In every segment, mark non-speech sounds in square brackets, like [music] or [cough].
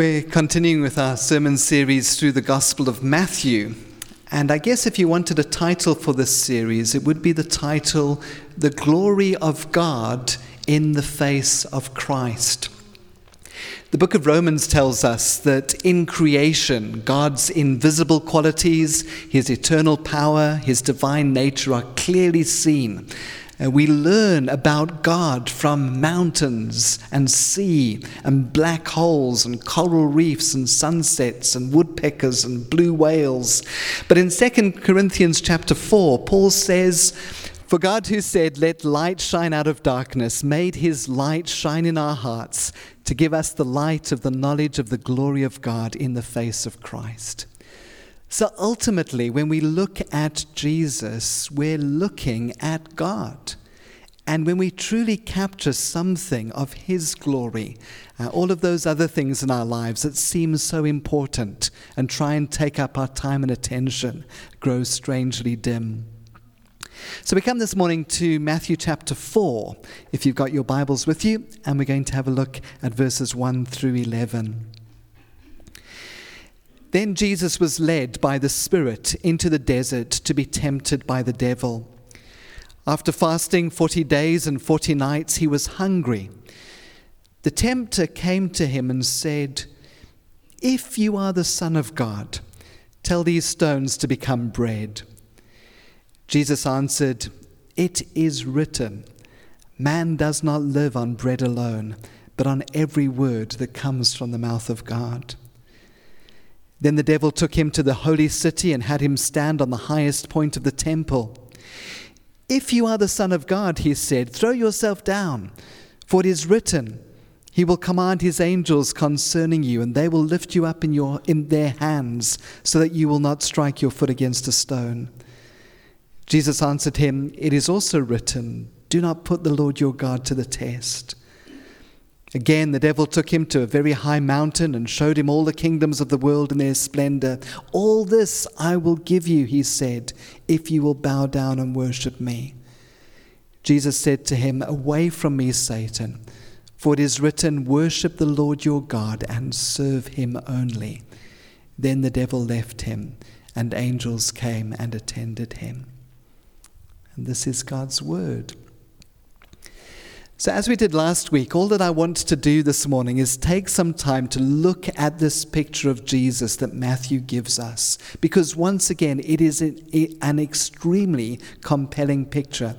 We're continuing with our sermon series through the Gospel of Matthew. And I guess if you wanted a title for this series, it would be the title, The Glory of God in the Face of Christ. The book of Romans tells us that in creation, God's invisible qualities, his eternal power, his divine nature are clearly seen. Uh, we learn about God from mountains and sea and black holes and coral reefs and sunsets and woodpeckers and blue whales. But in 2 Corinthians chapter 4, Paul says, for God, who said, Let light shine out of darkness, made his light shine in our hearts to give us the light of the knowledge of the glory of God in the face of Christ. So ultimately, when we look at Jesus, we're looking at God. And when we truly capture something of His glory, uh, all of those other things in our lives that seem so important and try and take up our time and attention grow strangely dim. So we come this morning to Matthew chapter 4, if you've got your Bibles with you, and we're going to have a look at verses 1 through 11. Then Jesus was led by the Spirit into the desert to be tempted by the devil. After fasting 40 days and 40 nights, he was hungry. The tempter came to him and said, If you are the Son of God, tell these stones to become bread. Jesus answered, It is written, Man does not live on bread alone, but on every word that comes from the mouth of God. Then the devil took him to the holy city and had him stand on the highest point of the temple. If you are the Son of God, he said, throw yourself down, for it is written, He will command His angels concerning you, and they will lift you up in, your, in their hands, so that you will not strike your foot against a stone. Jesus answered him, It is also written, Do not put the Lord your God to the test. Again, the devil took him to a very high mountain and showed him all the kingdoms of the world in their splendor. All this I will give you, he said, if you will bow down and worship me. Jesus said to him, Away from me, Satan, for it is written, Worship the Lord your God and serve him only. Then the devil left him, and angels came and attended him. And this is God's word. So, as we did last week, all that I want to do this morning is take some time to look at this picture of Jesus that Matthew gives us. Because once again, it is an extremely compelling picture.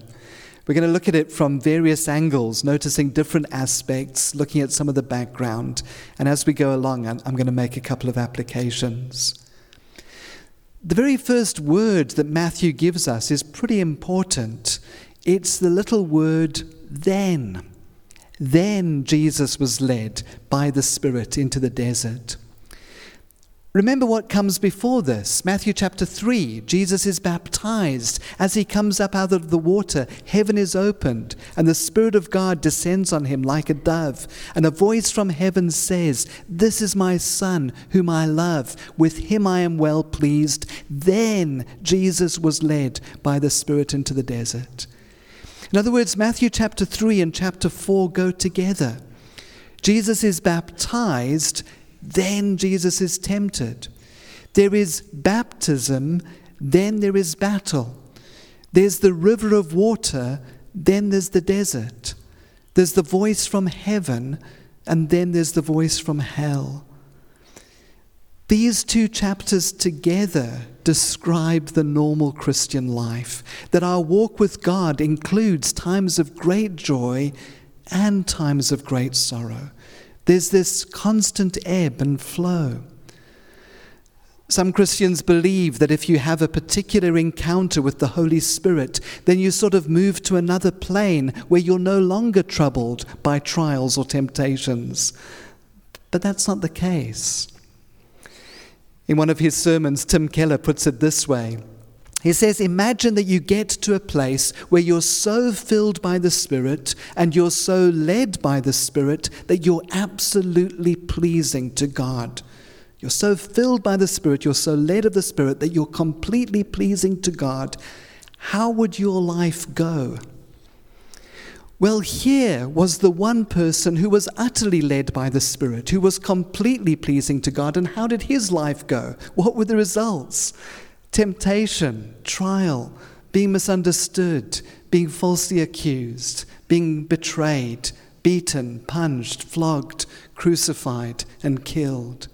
We're going to look at it from various angles, noticing different aspects, looking at some of the background. And as we go along, I'm going to make a couple of applications. The very first word that Matthew gives us is pretty important. It's the little word then. Then Jesus was led by the Spirit into the desert. Remember what comes before this. Matthew chapter 3. Jesus is baptized. As he comes up out of the water, heaven is opened, and the Spirit of God descends on him like a dove. And a voice from heaven says, This is my Son, whom I love. With him I am well pleased. Then Jesus was led by the Spirit into the desert. In other words, Matthew chapter 3 and chapter 4 go together. Jesus is baptized then Jesus is tempted. There is baptism, then there is battle. There's the river of water, then there's the desert. There's the voice from heaven, and then there's the voice from hell. These two chapters together describe the normal Christian life, that our walk with God includes times of great joy and times of great sorrow. There's this constant ebb and flow. Some Christians believe that if you have a particular encounter with the Holy Spirit, then you sort of move to another plane where you're no longer troubled by trials or temptations. But that's not the case. In one of his sermons, Tim Keller puts it this way he says, Imagine that you get to a place where you're so filled by the Spirit and you're so led by the Spirit that you're absolutely pleasing to God. You're so filled by the Spirit, you're so led of the Spirit that you're completely pleasing to God. How would your life go? Well, here was the one person who was utterly led by the Spirit, who was completely pleasing to God. And how did his life go? What were the results? Temptation, trial, being misunderstood, being falsely accused, being betrayed, beaten, punched, flogged, crucified, and killed.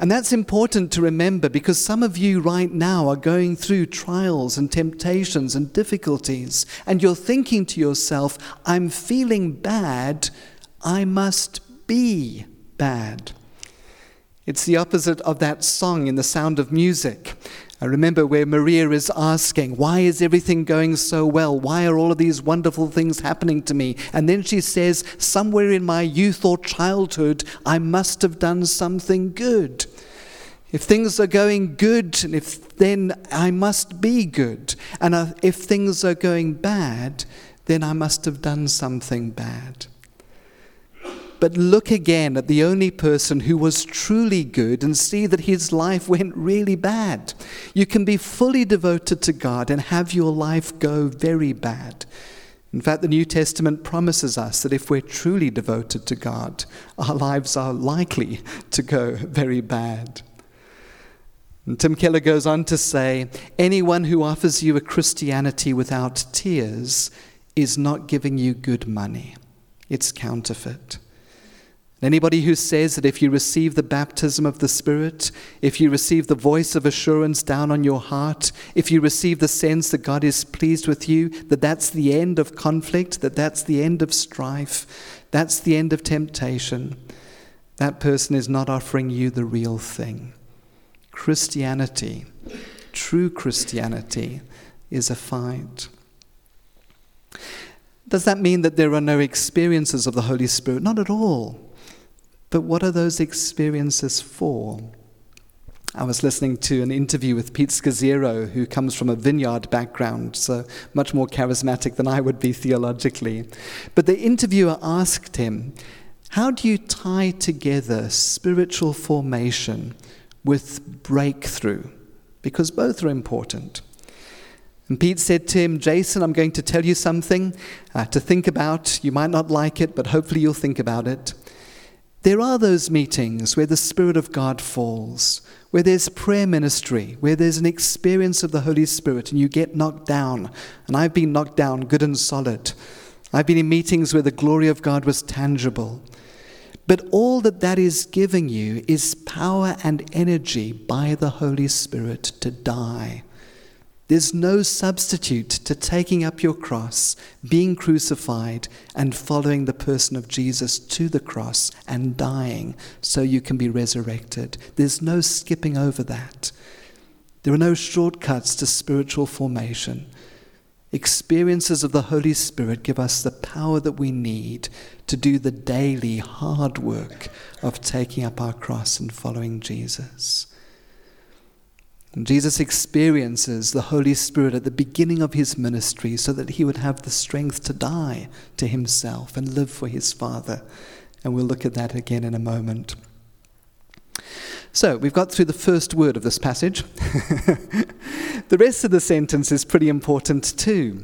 And that's important to remember because some of you right now are going through trials and temptations and difficulties, and you're thinking to yourself, I'm feeling bad, I must be bad. It's the opposite of that song in The Sound of Music. I remember where Maria is asking, Why is everything going so well? Why are all of these wonderful things happening to me? And then she says, Somewhere in my youth or childhood, I must have done something good. If things are going good, and if then I must be good. And uh, if things are going bad, then I must have done something bad. But look again at the only person who was truly good and see that his life went really bad. You can be fully devoted to God and have your life go very bad. In fact, the New Testament promises us that if we're truly devoted to God, our lives are likely to go very bad. And Tim Keller goes on to say anyone who offers you a Christianity without tears is not giving you good money, it's counterfeit. Anybody who says that if you receive the baptism of the Spirit, if you receive the voice of assurance down on your heart, if you receive the sense that God is pleased with you, that that's the end of conflict, that that's the end of strife, that's the end of temptation, that person is not offering you the real thing. Christianity, true Christianity, is a fight. Does that mean that there are no experiences of the Holy Spirit? Not at all. But what are those experiences for? I was listening to an interview with Pete Scazzero, who comes from a vineyard background, so much more charismatic than I would be theologically. But the interviewer asked him, How do you tie together spiritual formation with breakthrough? Because both are important. And Pete said to him, Jason, I'm going to tell you something uh, to think about. You might not like it, but hopefully you'll think about it. There are those meetings where the Spirit of God falls, where there's prayer ministry, where there's an experience of the Holy Spirit and you get knocked down. And I've been knocked down good and solid. I've been in meetings where the glory of God was tangible. But all that that is giving you is power and energy by the Holy Spirit to die there's no substitute to taking up your cross, being crucified, and following the person of Jesus to the cross and dying so you can be resurrected. There's no skipping over that. There are no shortcuts to spiritual formation. Experiences of the Holy Spirit give us the power that we need to do the daily hard work of taking up our cross and following Jesus. Jesus experiences the Holy Spirit at the beginning of his ministry so that he would have the strength to die to himself and live for his Father. And we'll look at that again in a moment. So, we've got through the first word of this passage. [laughs] the rest of the sentence is pretty important too.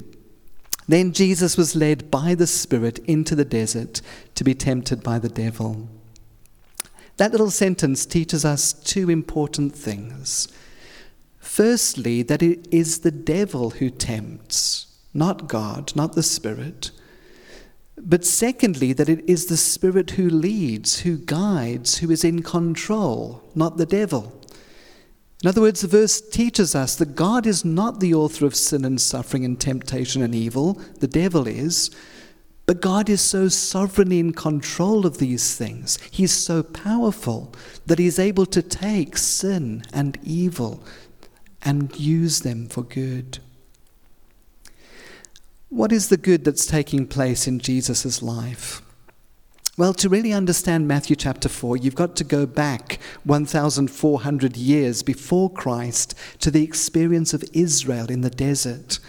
Then Jesus was led by the Spirit into the desert to be tempted by the devil. That little sentence teaches us two important things. Firstly, that it is the devil who tempts, not God, not the Spirit. But secondly, that it is the Spirit who leads, who guides, who is in control, not the devil. In other words, the verse teaches us that God is not the author of sin and suffering and temptation and evil, the devil is. But God is so sovereignly in control of these things. He's so powerful that He's able to take sin and evil and use them for good. What is the good that's taking place in Jesus' life? Well, to really understand Matthew chapter 4, you've got to go back 1,400 years before Christ to the experience of Israel in the desert.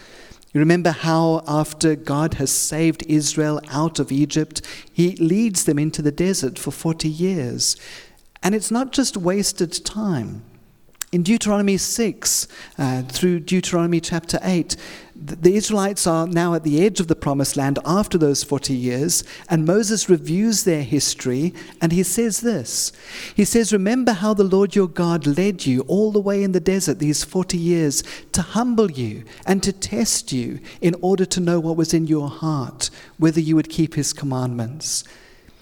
You remember how, after God has saved Israel out of Egypt, he leads them into the desert for 40 years. And it's not just wasted time. In Deuteronomy 6 uh, through Deuteronomy chapter 8, the Israelites are now at the edge of the promised land after those 40 years, and Moses reviews their history, and he says this He says, Remember how the Lord your God led you all the way in the desert these 40 years to humble you and to test you in order to know what was in your heart, whether you would keep his commandments.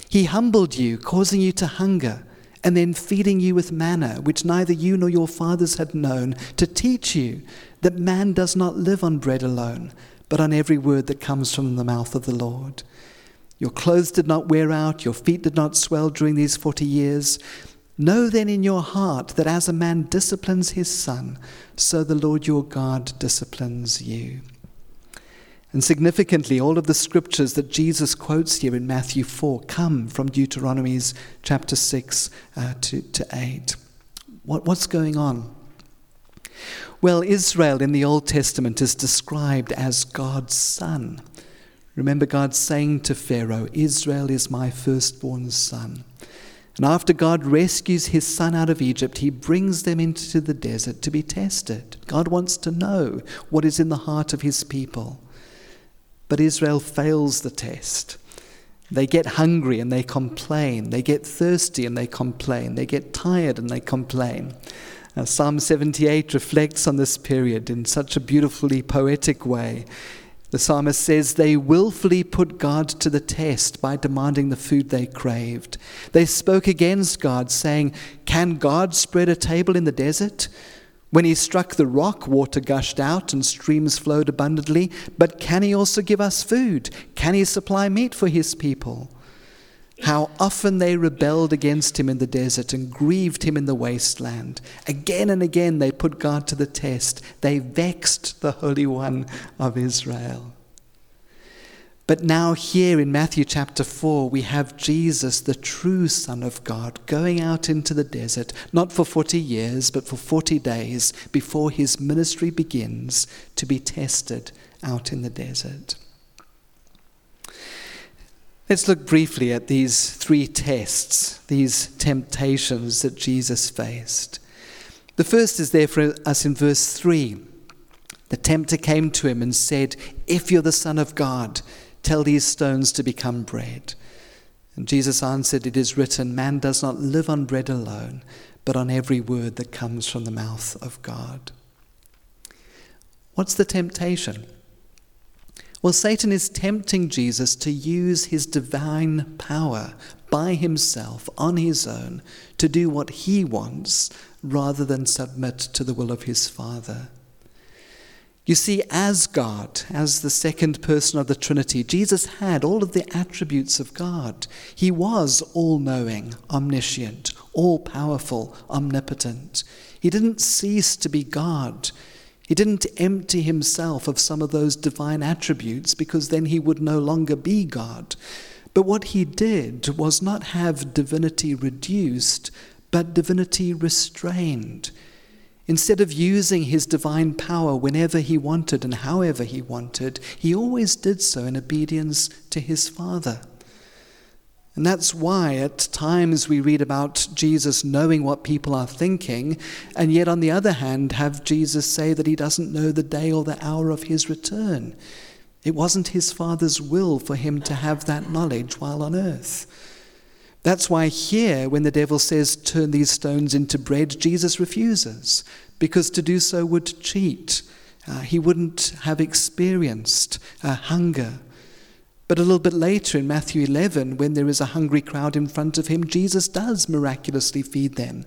He humbled you, causing you to hunger and then feeding you with manna, which neither you nor your fathers had known, to teach you that man does not live on bread alone, but on every word that comes from the mouth of the Lord. Your clothes did not wear out, your feet did not swell during these forty years. Know then in your heart that as a man disciplines his son, so the Lord your God disciplines you. And significantly, all of the scriptures that Jesus quotes here in Matthew 4 come from Deuteronomy's chapter 6 uh, to, to 8. What, what's going on? Well, Israel in the Old Testament is described as God's son. Remember God saying to Pharaoh, Israel is my firstborn son. And after God rescues his son out of Egypt, he brings them into the desert to be tested. God wants to know what is in the heart of his people. But Israel fails the test. They get hungry and they complain. They get thirsty and they complain. They get tired and they complain. Uh, Psalm 78 reflects on this period in such a beautifully poetic way. The psalmist says they willfully put God to the test by demanding the food they craved. They spoke against God, saying, Can God spread a table in the desert? When he struck the rock, water gushed out and streams flowed abundantly. But can he also give us food? Can he supply meat for his people? How often they rebelled against him in the desert and grieved him in the wasteland. Again and again they put God to the test. They vexed the Holy One of Israel. But now, here in Matthew chapter 4, we have Jesus, the true Son of God, going out into the desert, not for 40 years, but for 40 days before his ministry begins to be tested out in the desert. Let's look briefly at these three tests, these temptations that Jesus faced. The first is there for us in verse 3. The tempter came to him and said, If you're the Son of God, Tell these stones to become bread. And Jesus answered, It is written, Man does not live on bread alone, but on every word that comes from the mouth of God. What's the temptation? Well, Satan is tempting Jesus to use his divine power by himself, on his own, to do what he wants rather than submit to the will of his Father. You see, as God, as the second person of the Trinity, Jesus had all of the attributes of God. He was all knowing, omniscient, all powerful, omnipotent. He didn't cease to be God. He didn't empty himself of some of those divine attributes because then he would no longer be God. But what he did was not have divinity reduced, but divinity restrained. Instead of using his divine power whenever he wanted and however he wanted, he always did so in obedience to his Father. And that's why at times we read about Jesus knowing what people are thinking, and yet on the other hand, have Jesus say that he doesn't know the day or the hour of his return. It wasn't his Father's will for him to have that knowledge while on earth. That's why here, when the devil says, turn these stones into bread, Jesus refuses, because to do so would cheat. Uh, he wouldn't have experienced uh, hunger. But a little bit later in Matthew 11, when there is a hungry crowd in front of him, Jesus does miraculously feed them,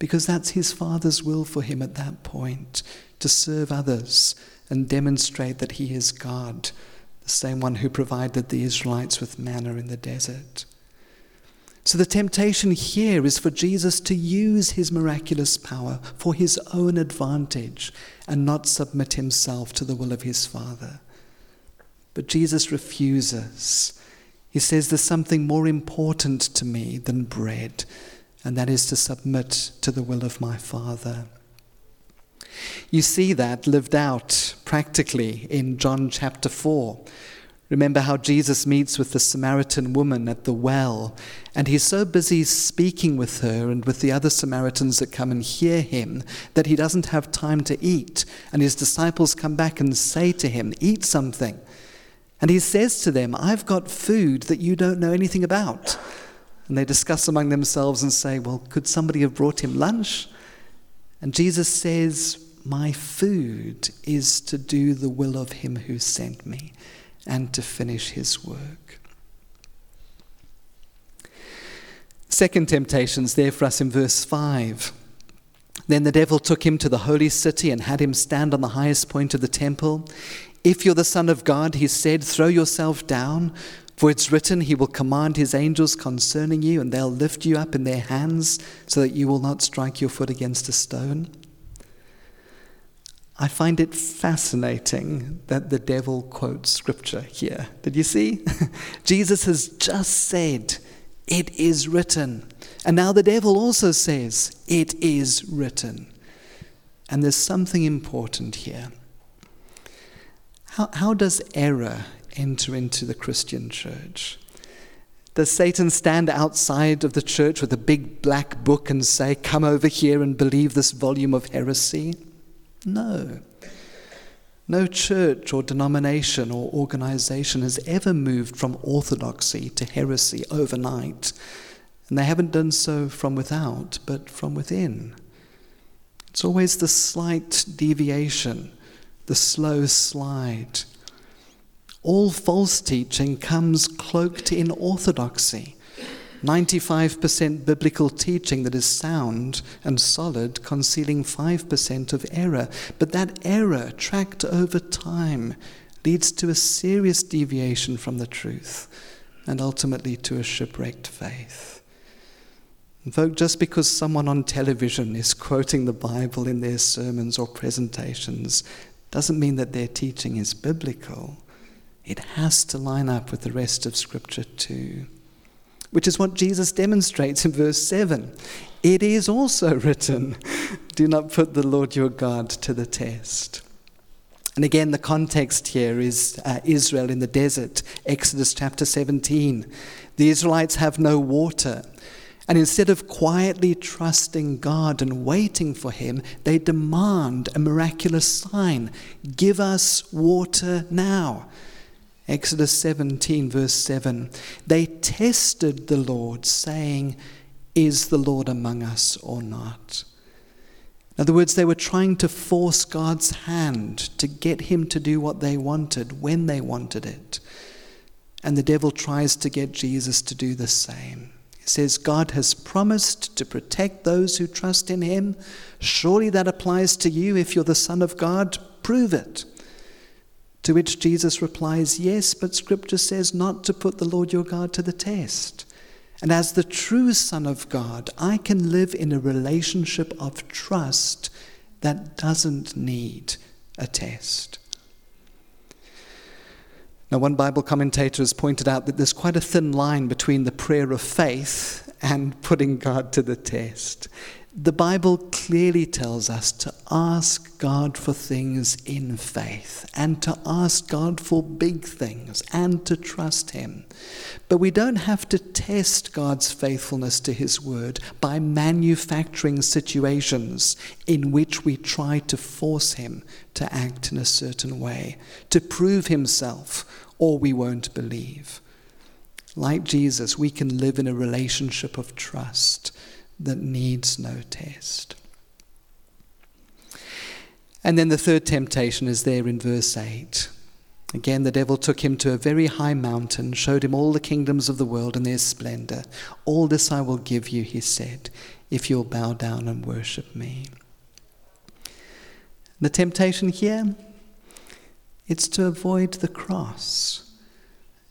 because that's his Father's will for him at that point to serve others and demonstrate that he is God, the same one who provided the Israelites with manna in the desert. So the temptation here is for Jesus to use his miraculous power for his own advantage and not submit himself to the will of his Father. But Jesus refuses. He says, There's something more important to me than bread, and that is to submit to the will of my Father. You see that lived out practically in John chapter 4. Remember how Jesus meets with the Samaritan woman at the well, and he's so busy speaking with her and with the other Samaritans that come and hear him that he doesn't have time to eat. And his disciples come back and say to him, Eat something. And he says to them, I've got food that you don't know anything about. And they discuss among themselves and say, Well, could somebody have brought him lunch? And Jesus says, My food is to do the will of him who sent me and to finish his work. Second temptation's there for us in verse 5. Then the devil took him to the holy city and had him stand on the highest point of the temple. If you're the Son of God, he said, throw yourself down, for it's written, He will command His angels concerning you, and they'll lift you up in their hands so that you will not strike your foot against a stone. I find it fascinating that the devil quotes scripture here. Did you see? [laughs] Jesus has just said, It is written. And now the devil also says, It is written. And there's something important here. How, how does error enter into the Christian church? Does Satan stand outside of the church with a big black book and say, Come over here and believe this volume of heresy? No. No church or denomination or organization has ever moved from orthodoxy to heresy overnight. And they haven't done so from without, but from within. It's always the slight deviation, the slow slide. All false teaching comes cloaked in orthodoxy. 95% biblical teaching that is sound and solid, concealing 5% of error. But that error, tracked over time, leads to a serious deviation from the truth and ultimately to a shipwrecked faith. Folk, just because someone on television is quoting the Bible in their sermons or presentations doesn't mean that their teaching is biblical. It has to line up with the rest of Scripture too which is what Jesus demonstrates in verse 7. It is also [laughs] written, Do not put the Lord your God to the test. And again, the context here is uh, Israel in the desert, Exodus chapter 17. The Israelites have no water. And instead of quietly trusting God and waiting for Him, they demand a miraculous sign Give us water now. Exodus 17, verse 7. They tested the Lord, saying, Is the Lord among us or not? In other words, they were trying to force God's hand to get him to do what they wanted when they wanted it. And the devil tries to get Jesus to do the same. He says, God has promised to protect those who trust in him. Surely that applies to you if you're the Son of God. Prove it. To which Jesus replies, Yes, but Scripture says not to put the Lord your God to the test. And as the true Son of God, I can live in a relationship of trust that doesn't need a test. Now, one Bible commentator has pointed out that there's quite a thin line between the prayer of faith and putting God to the test. The Bible clearly tells us to ask God for things in faith and to ask God for big things and to trust Him. But we don't have to test God's faithfulness to His word by manufacturing situations in which we try to force Him to act in a certain way, to prove Himself, or we won't believe. Like Jesus, we can live in a relationship of trust that needs no test. And then the third temptation is there in verse 8. Again, the devil took him to a very high mountain, showed him all the kingdoms of the world and their splendor. All this I will give you, he said, if you'll bow down and worship me. The temptation here, it's to avoid the cross.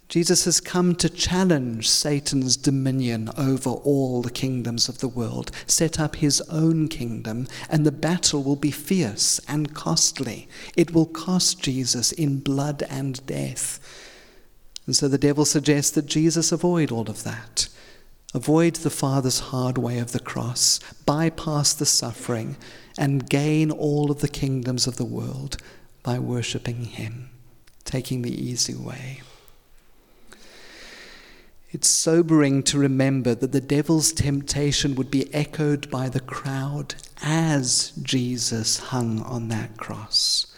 Jesus has come to challenge Satan's dominion over all the kingdoms of the world, set up his own kingdom, and the battle will be fierce and costly. It will cost Jesus in blood and death. And so the devil suggests that Jesus avoid all of that. Avoid the Father's hard way of the cross, bypass the suffering, and gain all of the kingdoms of the world by worshipping him, taking the easy way. It's sobering to remember that the devil's temptation would be echoed by the crowd as Jesus hung on that cross.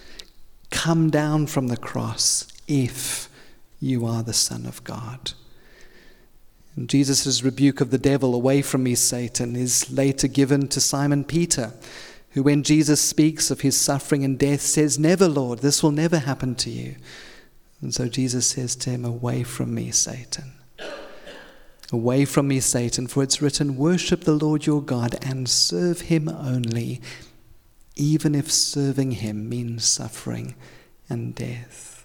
Come down from the cross if you are the Son of God. Jesus' rebuke of the devil, away from me, Satan, is later given to Simon Peter, who, when Jesus speaks of his suffering and death, says, Never, Lord, this will never happen to you. And so Jesus says to him, Away from me, Satan. Away from me, Satan, for it's written, Worship the Lord your God and serve him only, even if serving him means suffering and death.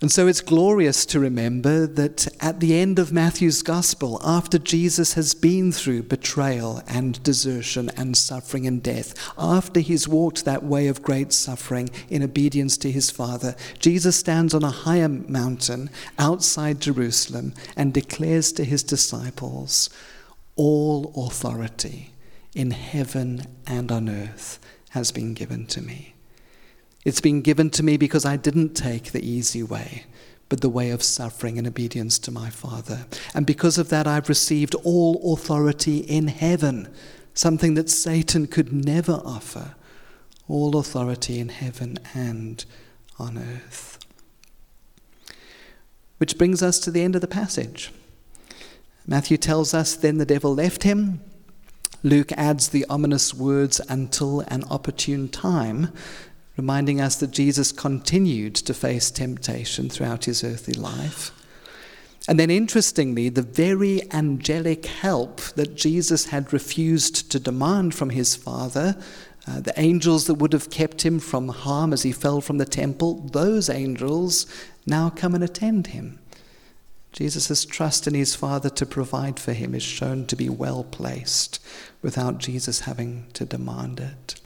And so it's glorious to remember that at the end of Matthew's gospel, after Jesus has been through betrayal and desertion and suffering and death, after he's walked that way of great suffering in obedience to his Father, Jesus stands on a higher mountain outside Jerusalem and declares to his disciples, All authority in heaven and on earth has been given to me. It's been given to me because I didn't take the easy way, but the way of suffering and obedience to my Father. And because of that, I've received all authority in heaven, something that Satan could never offer. All authority in heaven and on earth. Which brings us to the end of the passage. Matthew tells us then the devil left him. Luke adds the ominous words until an opportune time reminding us that Jesus continued to face temptation throughout his earthly life. And then, interestingly, the very angelic help that Jesus had refused to demand from his Father, uh, the angels that would have kept him from harm as he fell from the temple, those angels now come and attend him. Jesus' trust in his Father to provide for him is shown to be well placed without Jesus having to demand it.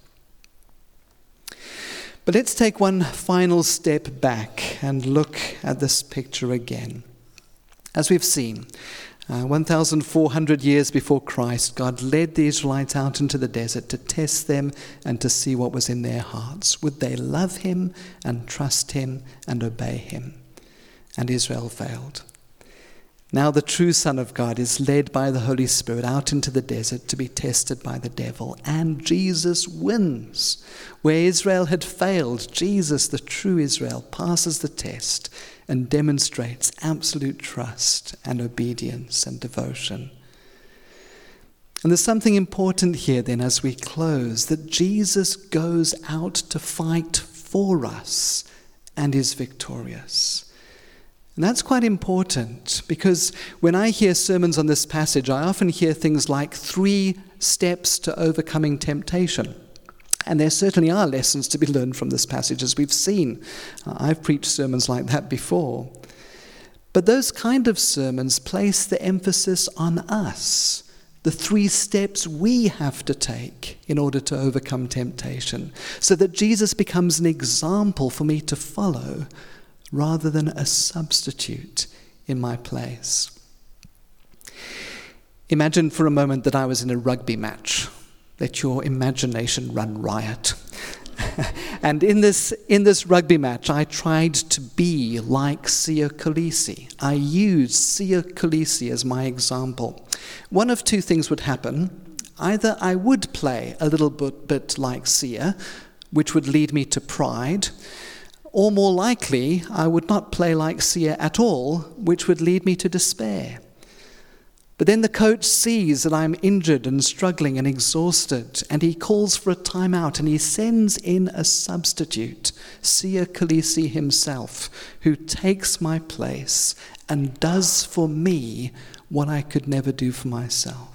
But let's take one final step back and look at this picture again. As we've seen, uh, 1,400 years before Christ, God led the Israelites out into the desert to test them and to see what was in their hearts. Would they love Him and trust Him and obey Him? And Israel failed. Now, the true Son of God is led by the Holy Spirit out into the desert to be tested by the devil, and Jesus wins. Where Israel had failed, Jesus, the true Israel, passes the test and demonstrates absolute trust and obedience and devotion. And there's something important here, then, as we close that Jesus goes out to fight for us and is victorious. And that's quite important because when I hear sermons on this passage, I often hear things like three steps to overcoming temptation. And there certainly are lessons to be learned from this passage, as we've seen. Uh, I've preached sermons like that before. But those kind of sermons place the emphasis on us, the three steps we have to take in order to overcome temptation, so that Jesus becomes an example for me to follow rather than a substitute in my place. Imagine for a moment that I was in a rugby match. Let your imagination run riot. [laughs] and in this, in this rugby match, I tried to be like Siya Kolisi. I used Siya Kolisi as my example. One of two things would happen. Either I would play a little bit, bit like Siya, which would lead me to pride, or more likely, I would not play like Siya at all, which would lead me to despair. But then the coach sees that I'm injured and struggling and exhausted, and he calls for a timeout and he sends in a substitute, Siya Kolisi himself, who takes my place and does for me what I could never do for myself.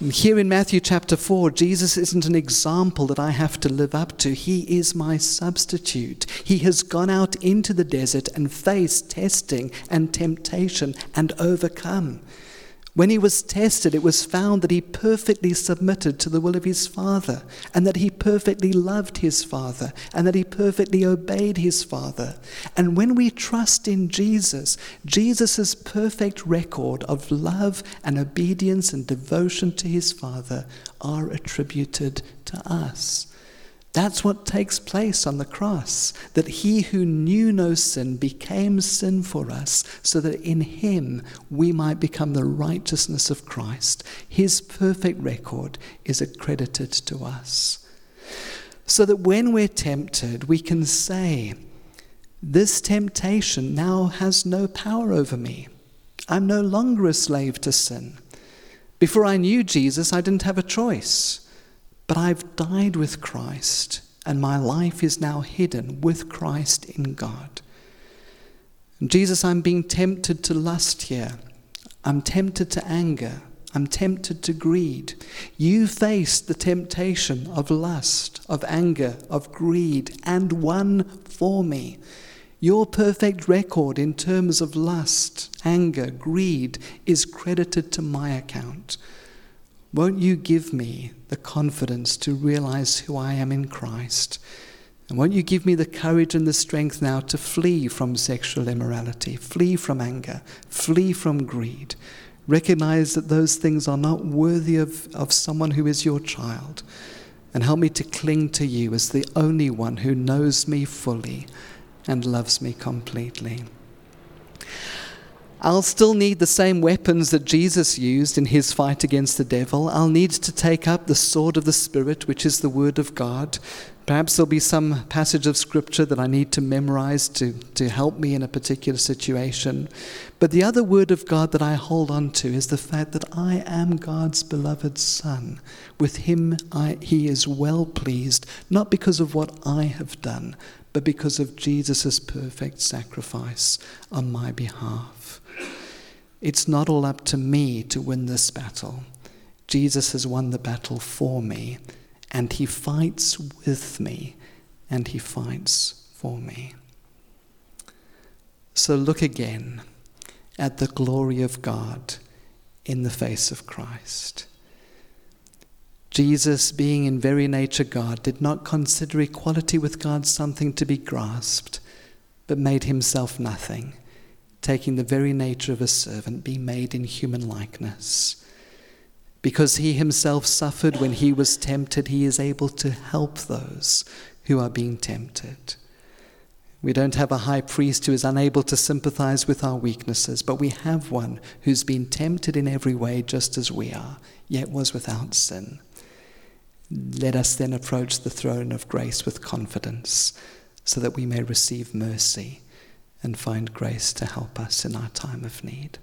Here in Matthew chapter 4, Jesus isn't an example that I have to live up to. He is my substitute. He has gone out into the desert and faced testing and temptation and overcome. When he was tested, it was found that he perfectly submitted to the will of his Father, and that he perfectly loved his Father, and that he perfectly obeyed his Father. And when we trust in Jesus, Jesus' perfect record of love and obedience and devotion to his Father are attributed to us. That's what takes place on the cross. That he who knew no sin became sin for us, so that in him we might become the righteousness of Christ. His perfect record is accredited to us. So that when we're tempted, we can say, This temptation now has no power over me. I'm no longer a slave to sin. Before I knew Jesus, I didn't have a choice. But I've died with Christ, and my life is now hidden with Christ in God. Jesus, I'm being tempted to lust here. I'm tempted to anger. I'm tempted to greed. You faced the temptation of lust, of anger, of greed, and won for me. Your perfect record in terms of lust, anger, greed is credited to my account. Won't you give me the confidence to realize who I am in Christ? And won't you give me the courage and the strength now to flee from sexual immorality, flee from anger, flee from greed? Recognize that those things are not worthy of, of someone who is your child. And help me to cling to you as the only one who knows me fully and loves me completely. I'll still need the same weapons that Jesus used in his fight against the devil. I'll need to take up the sword of the Spirit, which is the Word of God. Perhaps there'll be some passage of Scripture that I need to memorize to, to help me in a particular situation. But the other Word of God that I hold on to is the fact that I am God's beloved Son. With Him, I, He is well pleased, not because of what I have done, but because of Jesus' perfect sacrifice on my behalf. It's not all up to me to win this battle. Jesus has won the battle for me, and he fights with me, and he fights for me. So look again at the glory of God in the face of Christ. Jesus, being in very nature God, did not consider equality with God something to be grasped, but made himself nothing taking the very nature of a servant, be made in human likeness. Because he himself suffered when he was tempted, he is able to help those who are being tempted. We don't have a high priest who is unable to sympathize with our weaknesses, but we have one who's been tempted in every way just as we are, yet was without sin. Let us then approach the throne of grace with confidence so that we may receive mercy and find grace to help us in our time of need.